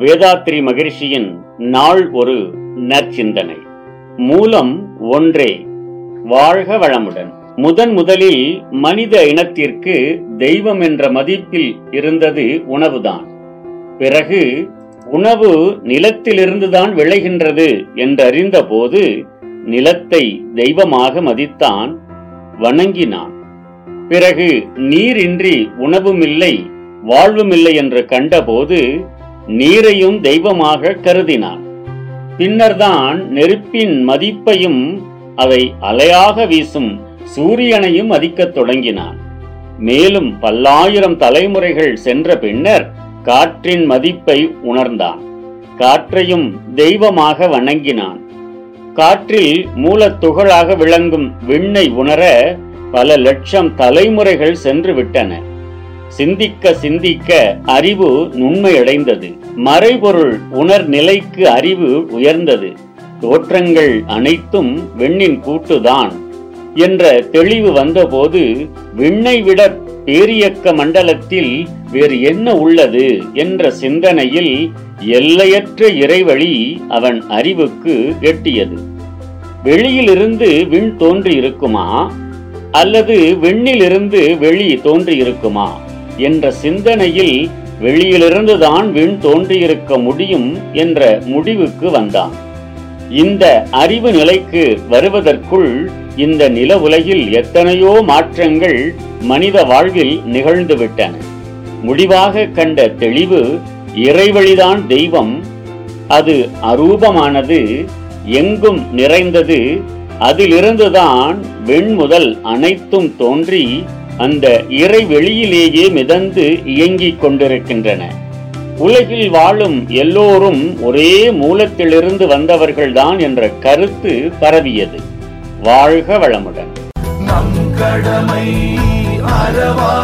வேதாத்ரி மகிழ்ச்சியின் நாள் ஒரு நற்சிந்தனை. மூலம் ஒன்றே வாழ்க வளமுடன். முதன் முதலில் மனித இனத்திற்கு தெய்வம் என்ற மதிப்பில் இருந்தது உணவுதான். பிறகு உணவு நிலத்திலிருந்துதான் விளைகின்றது என்றறிந்த போது நிலத்தை தெய்வமாக மதித்தான் வணங்கினான். பிறகு நீரின்றி உணவுமில்லை வாழ்வுமில்லை என்று கண்டபோது நீரையும் தெய்வமாக கருதினான் பின்னர்தான் நெருப்பின் மதிப்பையும் அதை அலையாக வீசும் சூரியனையும் மதிக்கத் தொடங்கினான் மேலும் பல்லாயிரம் தலைமுறைகள் சென்ற பின்னர் காற்றின் மதிப்பை உணர்ந்தான். காற்றையும் தெய்வமாக வணங்கினான். காற்றில் மூலத்துகளாக விளங்கும் விண்ணை உணர பல லட்சம் தலைமுறைகள் சென்று விட்டன சிந்திக்க சிந்திக்க அறிவு நுண்மையடைந்தது. மறைபொருள் உணர் நிலைக்கு அறிவு உயர்ந்தது. தோற்றங்கள் அனைத்தும் விண்ணின் கூட்டுதான் என்ற தெளிவு வந்தபோது விண்ணை விட பேரியக்க மண்டலத்தில் வேறு என்ன உள்ளது என்ற சிந்தனையில் எல்லையற்ற இறைவழி அவன் அறிவுக்கு எட்டியது. வெளியிலிருந்து விண் தோன்றி இருக்குமா அல்லது விண்ணிலிருந்து வெளி தோன்றி இருக்குமா என்ற சிந்தனையில் வெளியிலிருந்துதான் விண் தோன்றியிருக்க முடியும் என்ற முடிவுக்கு வந்தான். இந்த அறிவு நிலைக்கு வருவதற்குள் இந்த நில உலகில் எத்தனையோ மாற்றங்கள் மனித வாழ்வில் நிகழ்ந்துவிட்டன முடிவாக கண்ட தெளிவு இறைவழிதான் தெய்வம். அது அரூபமானது எங்கும் நிறைந்தது. அதிலிருந்துதான் வெண்முதல் அனைத்தும் தோன்றி அந்த இறைவெளியிலேயே மிதந்து இயங்கிக் கொண்டிருக்கின்றன. உலகில் வாழும் எல்லோரும் ஒரே மூலத்திலிருந்து வந்தவர்கள்தான் என்ற கருத்து பரவியது. வாழ்க வளமுடன். நம் கடமை அறவா